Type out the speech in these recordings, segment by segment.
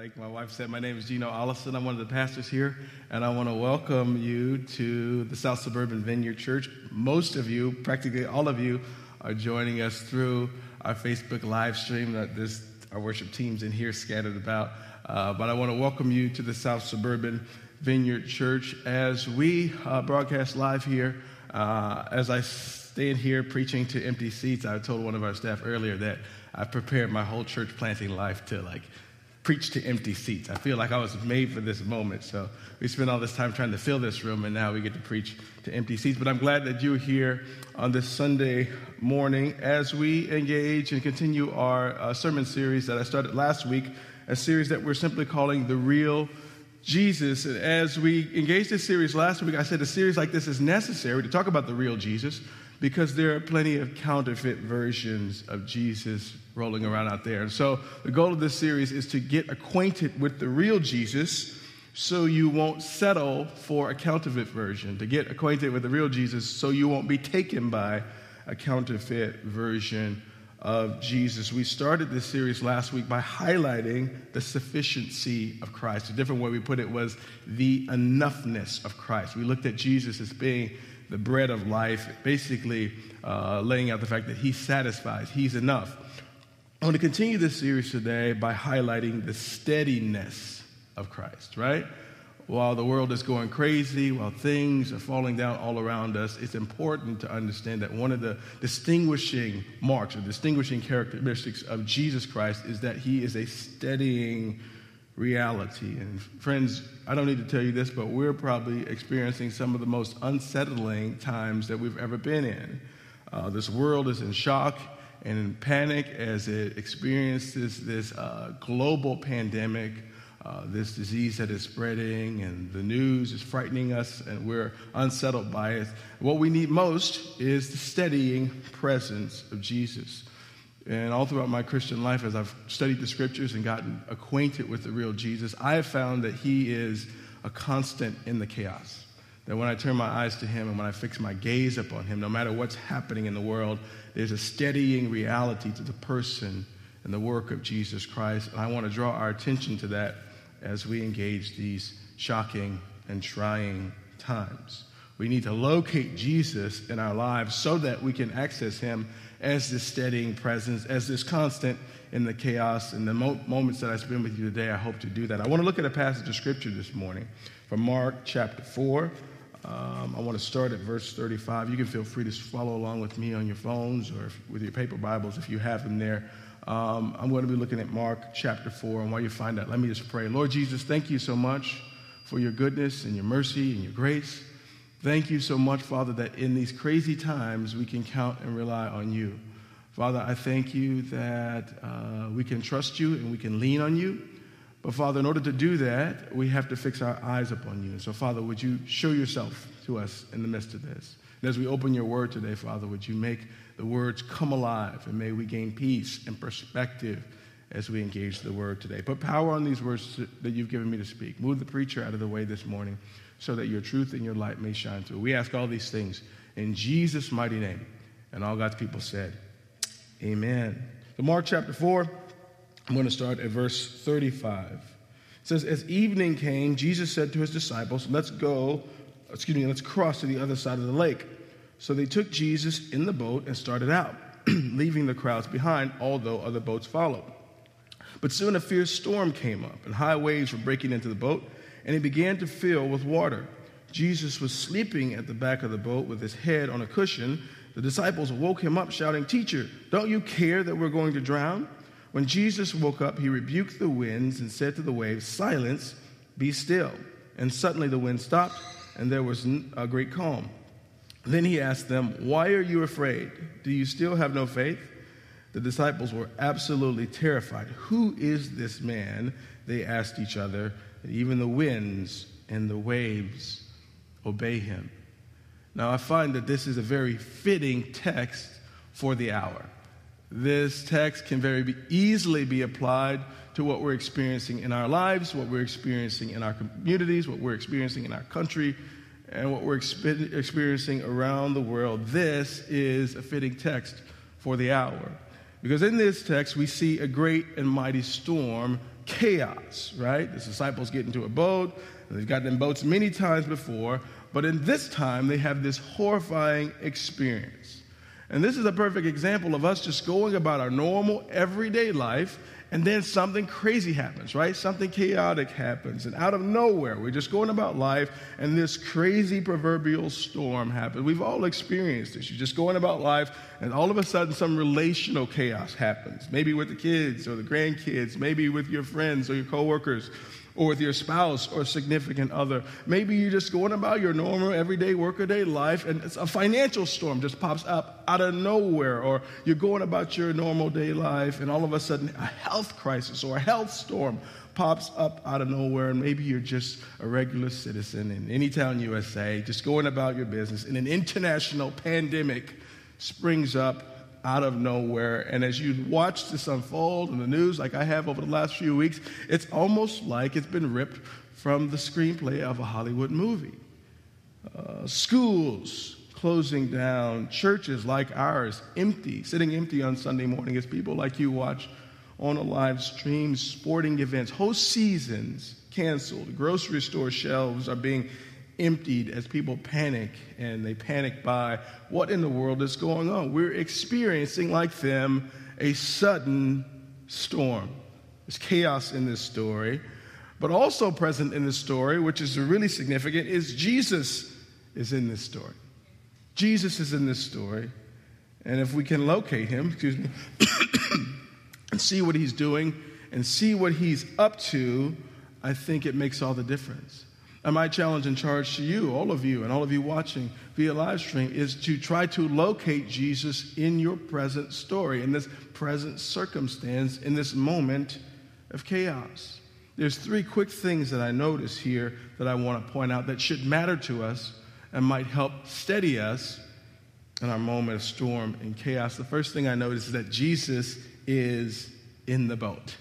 like my wife said, my name is Gino Allison. I'm one of the pastors here, and I want to welcome you to the South Suburban Vineyard Church. Most of you, practically all of you, are joining us through our Facebook live stream that this, our worship team's in here scattered about. Uh, but I want to welcome you to the South Suburban Vineyard Church as we uh, broadcast live here. Uh, as I stand here preaching to empty seats, I told one of our staff earlier that I prepared my whole church planting life to like preach to empty seats. I feel like I was made for this moment. So we spent all this time trying to fill this room, and now we get to preach to empty seats. But I'm glad that you're here on this Sunday morning as we engage and continue our uh, sermon series that I started last week, a series that we're simply calling The Real Jesus. And as we engaged this series last week, I said a series like this is necessary to talk about the real Jesus because there are plenty of counterfeit versions of Jesus rolling around out there. And so the goal of this series is to get acquainted with the real Jesus so you won't settle for a counterfeit version, to get acquainted with the real Jesus so you won't be taken by a counterfeit version of Jesus. We started this series last week by highlighting the sufficiency of Christ. A different way we put it was the enoughness of Christ. We looked at Jesus as being the bread of life, basically uh, laying out the fact that He satisfies, He's enough. I want to continue this series today by highlighting the steadiness of Christ, right? While the world is going crazy, while things are falling down all around us, it's important to understand that one of the distinguishing marks or distinguishing characteristics of Jesus Christ is that he is a steadying reality. And friends, I don't need to tell you this, but we're probably experiencing some of the most unsettling times that we've ever been in. Uh, this world is in shock and in panic as it experiences this uh, global pandemic, uh, this disease that is spreading, and the news is frightening us, and we're unsettled by it. What we need most is the steadying presence of Jesus. And all throughout my Christian life, as I've studied the scriptures and gotten acquainted with the real Jesus, I have found that he is a constant in the chaos. That when I turn my eyes to him and when I fix my gaze upon him, no matter what's happening in the world, there's a steadying reality to the person and the work of Jesus Christ. And I want to draw our attention to that as we engage these shocking and trying times. We need to locate Jesus in our lives so that we can access him as this steadying presence, as this constant in the chaos and the mo- moments that I spend with you today. I hope to do that. I want to look at a passage of scripture this morning from Mark chapter 4. Um, I want to start at verse 35. You can feel free to follow along with me on your phones or if, with your paper Bibles if you have them there. Um, I'm going to be looking at Mark chapter 4. And while you find that, let me just pray. Lord Jesus, thank you so much for your goodness and your mercy and your grace. Thank you so much, Father, that in these crazy times we can count and rely on you. Father, I thank you that uh, we can trust you and we can lean on you. But Father, in order to do that, we have to fix our eyes upon you. And so, Father, would you show yourself to us in the midst of this? And as we open your word today, Father, would you make the words come alive and may we gain peace and perspective as we engage the word today. Put power on these words that you've given me to speak. Move the preacher out of the way this morning so that your truth and your light may shine through. We ask all these things in Jesus' mighty name. And all God's people said, Amen. So, Mark chapter 4, I'm going to start at verse 35. It says, As evening came, Jesus said to his disciples, Let's go, excuse me, let's cross to the other side of the lake. So they took Jesus in the boat and started out, leaving the crowds behind, although other boats followed. But soon a fierce storm came up, and high waves were breaking into the boat and it began to fill with water. Jesus was sleeping at the back of the boat with his head on a cushion. The disciples woke him up, shouting, Teacher, don't you care that we're going to drown? When Jesus woke up, he rebuked the winds and said to the waves, Silence, be still. And suddenly the wind stopped, and there was a great calm. Then he asked them, Why are you afraid? Do you still have no faith? The disciples were absolutely terrified. Who is this man? They asked each other even the winds and the waves obey him. Now, I find that this is a very fitting text for the hour. This text can very easily be applied to what we're experiencing in our lives, what we're experiencing in our communities, what we're experiencing in our country, and what we're experiencing around the world. This is a fitting text for the hour. Because in this text, we see a great and mighty storm chaos, right? The disciples get into a boat. They've gotten in boats many times before, but in this time they have this horrifying experience. And this is a perfect example of us just going about our normal, everyday life and then something crazy happens, right? Something chaotic happens. And out of nowhere, we're just going about life, and this crazy proverbial storm happens. We've all experienced this. You're just going about life, and all of a sudden, some relational chaos happens. Maybe with the kids or the grandkids, maybe with your friends or your coworkers or with your spouse or significant other. Maybe you're just going about your normal everyday workaday life and a financial storm just pops up out of nowhere, or you're going about your normal day life and all of a sudden a health crisis or a health storm pops up out of nowhere, and maybe you're just a regular citizen in any town USA, just going about your business, and an international pandemic springs up out of nowhere. And as you watch this unfold in the news, like I have over the last few weeks, it's almost like it's been ripped from the screenplay of a Hollywood movie. Uh, schools closing down, churches like ours empty, sitting empty on Sunday morning as people like you watch on a live stream, sporting events, whole seasons canceled, grocery store shelves are being emptied as people panic and they panic by what in the world is going on. We're experiencing, like them, a sudden storm. There's chaos in this story, but also present in this story, which is really significant, is Jesus is in this story. Jesus is in this story. And if we can locate him, excuse me, and see what he's doing and see what he's up to, I think it makes all the difference. And my challenge and charge to you, all of you, and all of you watching via live stream, is to try to locate Jesus in your present story, in this present circumstance, in this moment of chaos. There's three quick things that I notice here that I want to point out that should matter to us and might help steady us in our moment of storm and chaos. The first thing I notice is that Jesus is in the boat.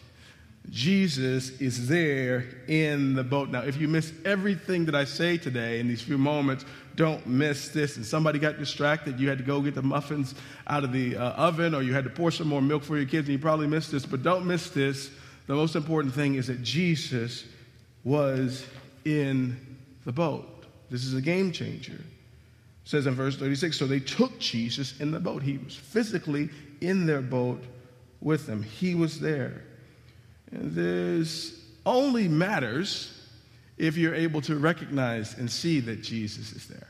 Jesus is there in the boat. Now, if you miss everything that I say today in these few moments, don't miss this. And somebody got distracted, you had to go get the muffins out of the uh, oven, or you had to pour some more milk for your kids, and you probably missed this. But don't miss this. The most important thing is that Jesus was in the boat. This is a game changer. It says in verse 36 So they took Jesus in the boat. He was physically in their boat with them, he was there. This only matters if you're able to recognize and see that Jesus is there.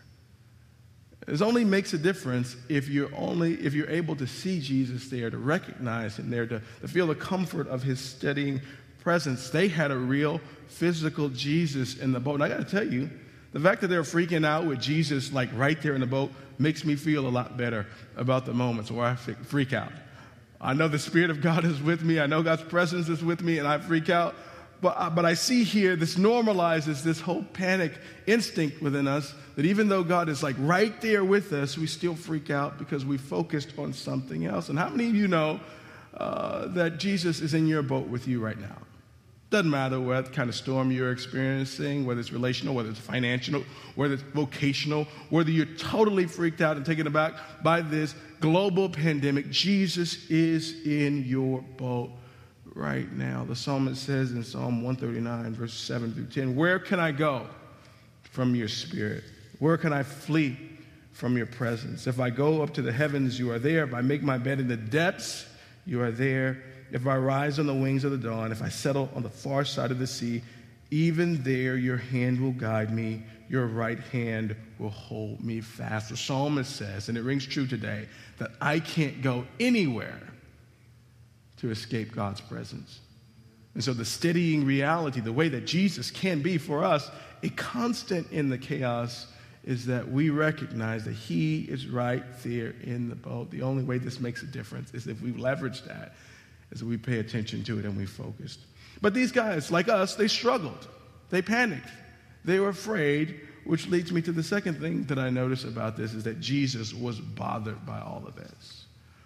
It only makes a difference if you're only if you're able to see Jesus there, to recognize him there, to, to feel the comfort of his steadying presence. They had a real physical Jesus in the boat. And I got to tell you, the fact that they're freaking out with Jesus like right there in the boat makes me feel a lot better about the moments where I freak out. I know the Spirit of God is with me. I know God's presence is with me, and I freak out. But, but I see here this normalizes this whole panic instinct within us that even though God is like right there with us, we still freak out because we focused on something else. And how many of you know uh, that Jesus is in your boat with you right now? Doesn't matter what kind of storm you're experiencing, whether it's relational, whether it's financial, whether it's vocational, whether you're totally freaked out and taken aback by this global pandemic, Jesus is in your boat right now. The psalmist says in Psalm 139, verse 7 through 10, Where can I go from your spirit? Where can I flee from your presence? If I go up to the heavens, you are there. If I make my bed in the depths, you are there. If I rise on the wings of the dawn, if I settle on the far side of the sea, even there your hand will guide me, your right hand will hold me fast. The psalmist says, and it rings true today, that I can't go anywhere to escape God's presence. And so, the steadying reality, the way that Jesus can be for us, a constant in the chaos, is that we recognize that He is right there in the boat. The only way this makes a difference is if we leverage that as we pay attention to it and we focused. But these guys, like us, they struggled. They panicked. They were afraid, which leads me to the second thing that I notice about this is that Jesus was bothered by all of this.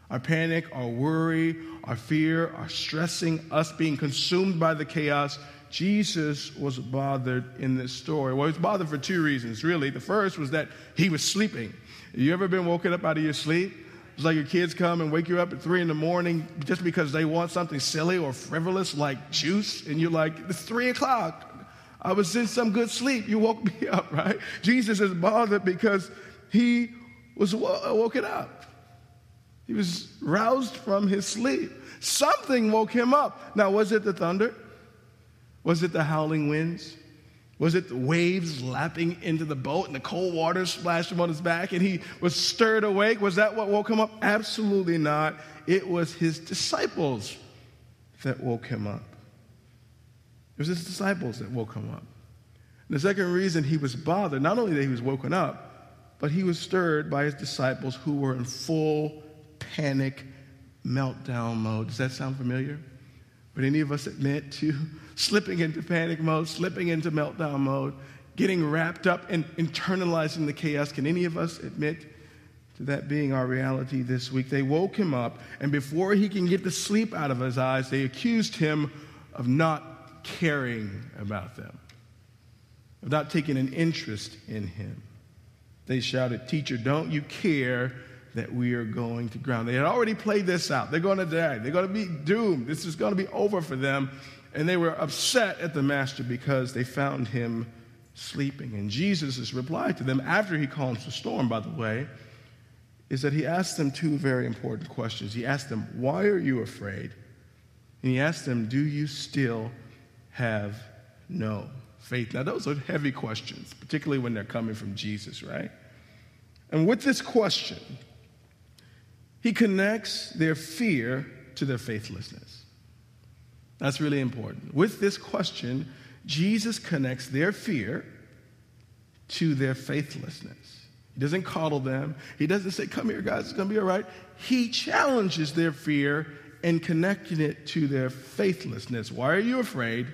Our panic, our worry, our fear, our stressing, us being consumed by the chaos, Jesus was bothered in this story. Well, he was bothered for two reasons, really. The first was that he was sleeping. You ever been woken up out of your sleep? It's like your kids come and wake you up at three in the morning just because they want something silly or frivolous like juice, and you're like, it's three o'clock. I was in some good sleep. You woke me up, right? Jesus is bothered because he was woken up. He was roused from his sleep. Something woke him up. Now, was it the thunder? Was it the howling winds? Was it the waves lapping into the boat and the cold water splashed him on his back and he was stirred awake? Was that what woke him up? Absolutely not. It was his disciples that woke him up. It was his disciples that woke him up. And the second reason he was bothered, not only that he was woken up, but he was stirred by his disciples who were in full panic meltdown mode. Does that sound familiar? Would any of us admit to slipping into panic mode, slipping into meltdown mode, getting wrapped up and internalizing the chaos? Can any of us admit to that being our reality this week? They woke him up, and before he can get the sleep out of his eyes, they accused him of not caring about them, of not taking an interest in him. They shouted, Teacher, don't you care that we are going to ground. They had already played this out. They're going to die. They're going to be doomed. This is going to be over for them. And they were upset at the master because they found him sleeping. And Jesus' reply to them, after he calms the storm, by the way, is that he asked them two very important questions. He asked them, Why are you afraid? And he asked them, Do you still have no faith? Now, those are heavy questions, particularly when they're coming from Jesus, right? And with this question, he connects their fear to their faithlessness. That's really important. With this question, Jesus connects their fear to their faithlessness. He doesn't coddle them. He doesn't say, Come here, guys, it's going to be all right. He challenges their fear and connecting it to their faithlessness. Why are you afraid?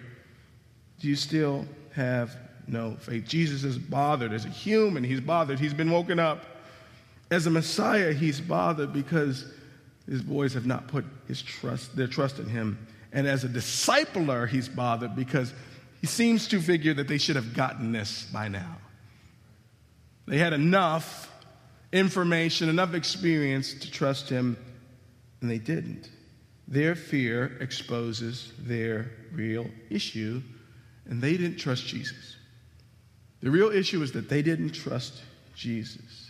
Do you still have no faith? Jesus is bothered. As a human, he's bothered. He's been woken up. As a Messiah, he's bothered because his boys have not put his trust, their trust in him. And as a discipler, he's bothered because he seems to figure that they should have gotten this by now. They had enough information, enough experience to trust him, and they didn't. Their fear exposes their real issue, and they didn't trust Jesus. The real issue is that they didn't trust Jesus.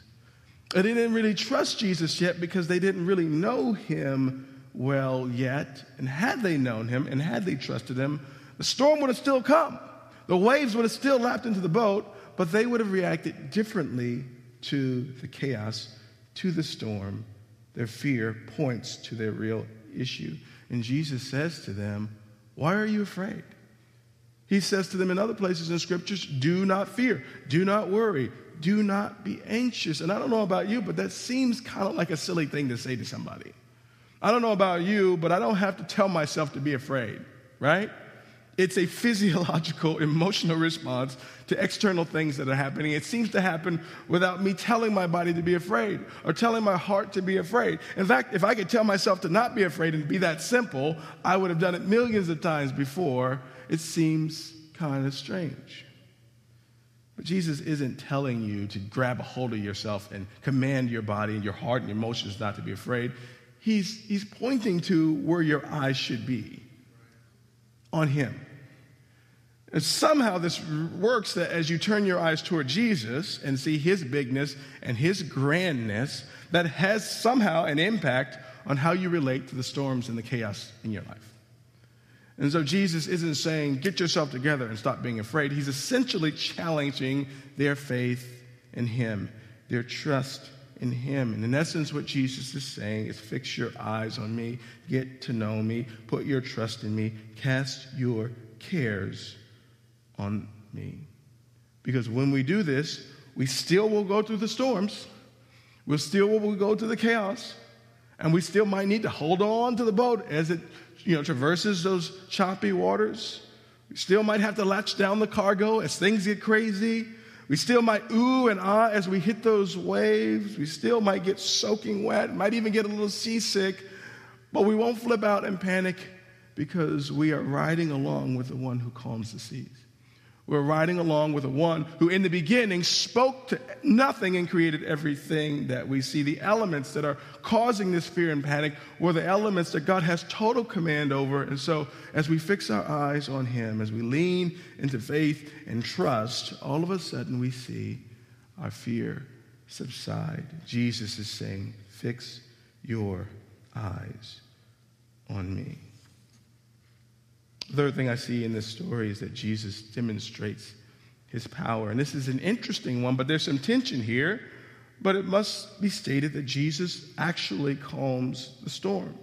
They didn't really trust Jesus yet because they didn't really know him well yet. And had they known him and had they trusted him, the storm would have still come. The waves would have still lapped into the boat, but they would have reacted differently to the chaos, to the storm. Their fear points to their real issue. And Jesus says to them, Why are you afraid? He says to them in other places in scriptures, Do not fear, do not worry, do not be anxious. And I don't know about you, but that seems kind of like a silly thing to say to somebody. I don't know about you, but I don't have to tell myself to be afraid, right? It's a physiological, emotional response to external things that are happening. It seems to happen without me telling my body to be afraid or telling my heart to be afraid. In fact, if I could tell myself to not be afraid and be that simple, I would have done it millions of times before. It seems kind of strange. But Jesus isn't telling you to grab a hold of yourself and command your body and your heart and your emotions not to be afraid. He's, he's pointing to where your eyes should be on Him. And somehow this works that as you turn your eyes toward Jesus and see His bigness and His grandness, that has somehow an impact on how you relate to the storms and the chaos in your life. And so Jesus isn't saying, get yourself together and stop being afraid. He's essentially challenging their faith in Him, their trust in Him. And in essence, what Jesus is saying is fix your eyes on me, get to know me, put your trust in me, cast your cares on me. Because when we do this, we still will go through the storms, we still will go through the chaos, and we still might need to hold on to the boat as it you know, traverses those choppy waters. We still might have to latch down the cargo as things get crazy. We still might ooh and ah as we hit those waves. We still might get soaking wet, might even get a little seasick, but we won't flip out and panic because we are riding along with the one who calms the seas. We're riding along with the one who, in the beginning, spoke to nothing and created everything that we see. The elements that are causing this fear and panic were the elements that God has total command over. And so, as we fix our eyes on Him, as we lean into faith and trust, all of a sudden we see our fear subside. Jesus is saying, Fix your eyes on me. The third thing I see in this story is that Jesus demonstrates his power. And this is an interesting one, but there's some tension here. But it must be stated that Jesus actually calms the storm.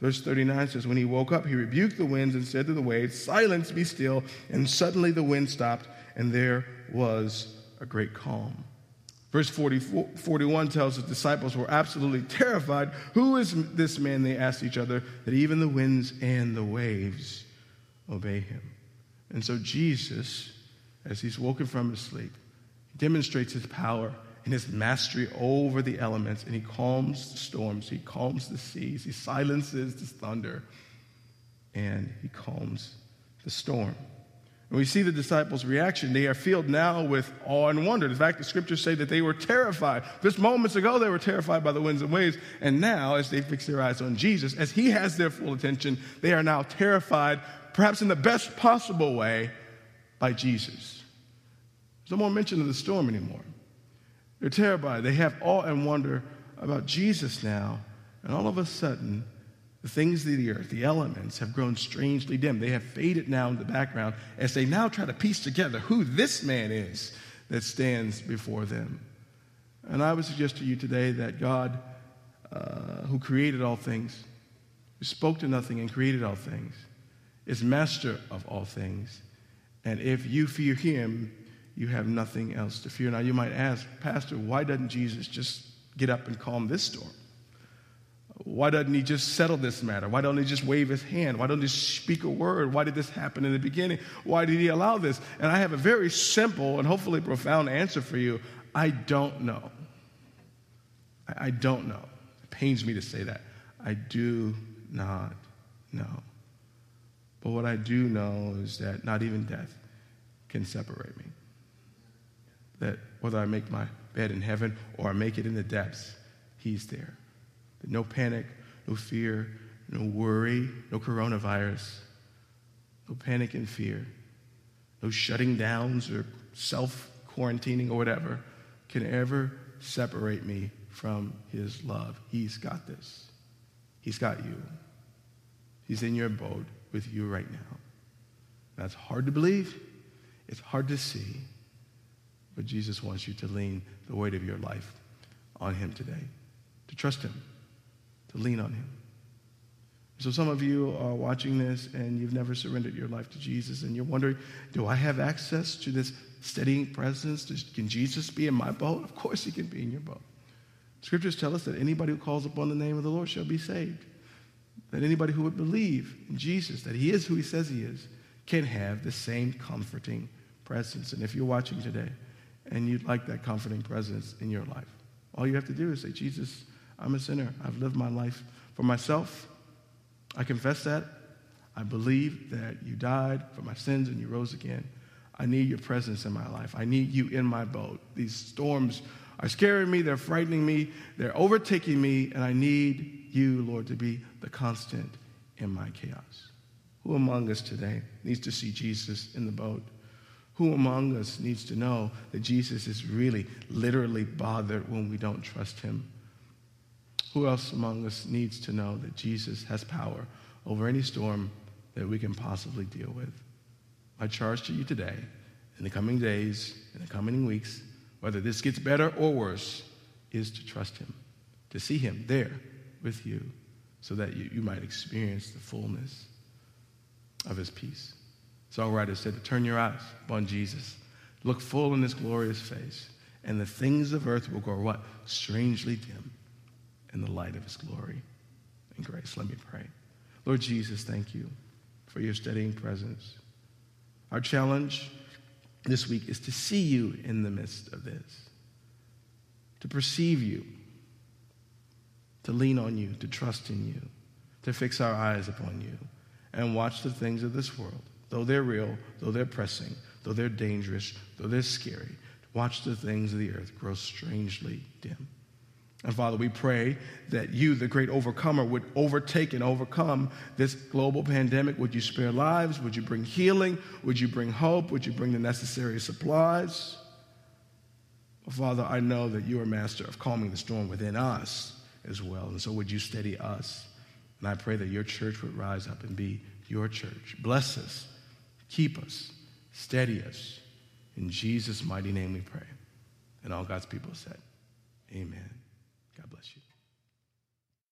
Verse 39 says, When he woke up, he rebuked the winds and said to the waves, Silence, be still. And suddenly the wind stopped, and there was a great calm. Verse 44, 41 tells the disciples were absolutely terrified. Who is this man? They asked each other, that even the winds and the waves obey him. And so Jesus, as he's woken from his sleep, demonstrates his power and his mastery over the elements, and he calms the storms, he calms the seas, he silences the thunder, and he calms the storm. And we see the disciples' reaction. They are filled now with awe and wonder. In fact, the scriptures say that they were terrified. Just moments ago, they were terrified by the winds and waves. And now, as they fix their eyes on Jesus, as he has their full attention, they are now terrified perhaps in the best possible way, by Jesus. There's no more mention of the storm anymore. They're terrified. They have awe and wonder about Jesus now. And all of a sudden, the things of the earth, the elements, have grown strangely dim. They have faded now in the background as they now try to piece together who this man is that stands before them. And I would suggest to you today that God, uh, who created all things, who spoke to nothing and created all things, is master of all things. And if you fear him, you have nothing else to fear. Now, you might ask, Pastor, why doesn't Jesus just get up and calm this storm? Why doesn't he just settle this matter? Why don't he just wave his hand? Why don't he speak a word? Why did this happen in the beginning? Why did he allow this? And I have a very simple and hopefully profound answer for you. I don't know. I don't know. It pains me to say that. I do not know. But what I do know is that not even death can separate me. That whether I make my bed in heaven or I make it in the depths, He's there. No panic, no fear, no worry, no coronavirus, no panic and fear, no shutting downs or self quarantining or whatever can ever separate me from His love. He's got this. He's got you. He's in your boat with you right now. That's hard to believe, it's hard to see, but Jesus wants you to lean the weight of your life on Him today, to trust Him, to lean on Him. So, some of you are watching this and you've never surrendered your life to Jesus, and you're wondering, do I have access to this steadying presence? Can Jesus be in my boat? Of course, He can be in your boat. Scriptures tell us that anybody who calls upon the name of the Lord shall be saved that anybody who would believe in Jesus, that he is who he says he is, can have the same comforting presence. And if you're watching today and you'd like that comforting presence in your life, all you have to do is say, Jesus, I'm a sinner. I've lived my life for myself. I confess that. I believe that you died for my sins and you rose again. I need your presence in my life. I need you in my boat. These storms are scaring me, they're frightening me, they're overtaking me, and I need you, Lord, to be the constant in my chaos. Who among us today needs to see Jesus in the boat? Who among us needs to know that Jesus is really, literally bothered when we don't trust him? Who else among us needs to know that Jesus has power over any storm that we can possibly deal with? My charge to you today, in the coming days, in the coming weeks, whether this gets better or worse, is to trust him, to see him there with you so that you, you might experience the fullness of his peace. Songwriter said turn your eyes upon Jesus, look full in his glorious face, and the things of earth will grow what? Strangely dim in the light of his glory and grace. Let me pray. Lord Jesus, thank you for your steadying presence. Our challenge this week is to see you in the midst of this, to perceive you to lean on you, to trust in you, to fix our eyes upon you, and watch the things of this world though they're real, though they're pressing, though they're dangerous, though they're scary, watch the things of the earth grow strangely dim. And Father, we pray that you, the great overcomer, would overtake and overcome this global pandemic. Would you spare lives? Would you bring healing? Would you bring hope? Would you bring the necessary supplies? Father, I know that you are master of calming the storm within us as well. And so would you steady us? And I pray that your church would rise up and be your church. Bless us, keep us, steady us. In Jesus' mighty name we pray. And all God's people said, Amen.